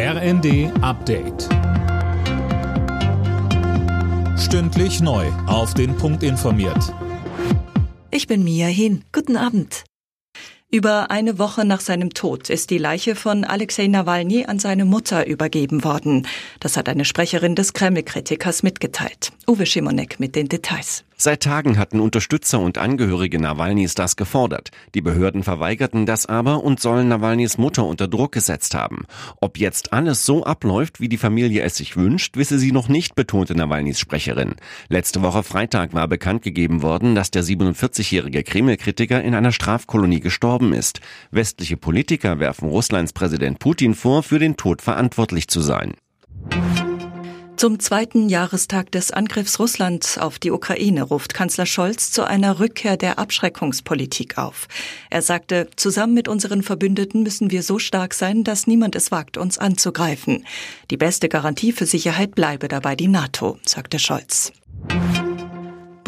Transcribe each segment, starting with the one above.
RND Update. Stündlich neu. Auf den Punkt informiert. Ich bin Mia Hin. Guten Abend. Über eine Woche nach seinem Tod ist die Leiche von Alexei Nawalny an seine Mutter übergeben worden. Das hat eine Sprecherin des Kreml-Kritikers mitgeteilt. Uwe Schimonek mit den Details. Seit Tagen hatten Unterstützer und Angehörige Nawalnys das gefordert. Die Behörden verweigerten das aber und sollen Nawalnys Mutter unter Druck gesetzt haben. Ob jetzt alles so abläuft, wie die Familie es sich wünscht, wisse sie noch nicht, betonte Nawalnys Sprecherin. Letzte Woche Freitag war bekannt gegeben worden, dass der 47-jährige Kreml-Kritiker in einer Strafkolonie gestorben ist. Westliche Politiker werfen Russlands Präsident Putin vor, für den Tod verantwortlich zu sein. Zum zweiten Jahrestag des Angriffs Russlands auf die Ukraine ruft Kanzler Scholz zu einer Rückkehr der Abschreckungspolitik auf. Er sagte, zusammen mit unseren Verbündeten müssen wir so stark sein, dass niemand es wagt, uns anzugreifen. Die beste Garantie für Sicherheit bleibe dabei die NATO, sagte Scholz.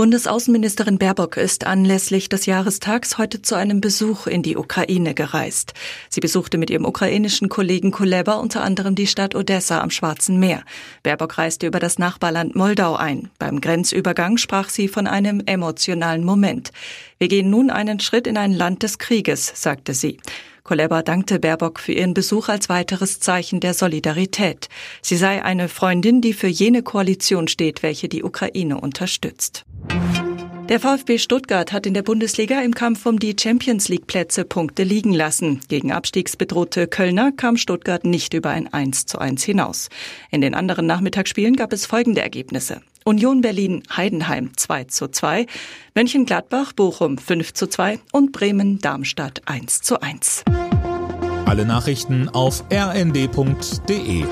Bundesaußenministerin Baerbock ist anlässlich des Jahrestags heute zu einem Besuch in die Ukraine gereist. Sie besuchte mit ihrem ukrainischen Kollegen Kuleba unter anderem die Stadt Odessa am Schwarzen Meer. Baerbock reiste über das Nachbarland Moldau ein. Beim Grenzübergang sprach sie von einem emotionalen Moment. Wir gehen nun einen Schritt in ein Land des Krieges, sagte sie. Kuleba dankte Baerbock für ihren Besuch als weiteres Zeichen der Solidarität. Sie sei eine Freundin, die für jene Koalition steht, welche die Ukraine unterstützt. Der VfB Stuttgart hat in der Bundesliga im Kampf um die Champions League Plätze Punkte liegen lassen. Gegen abstiegsbedrohte Kölner kam Stuttgart nicht über ein 1 zu 1 hinaus. In den anderen Nachmittagsspielen gab es folgende Ergebnisse. Union Berlin Heidenheim 2 zu 2, Mönchengladbach Bochum 5 zu 2 und Bremen Darmstadt 1 zu 1. Alle Nachrichten auf rnd.de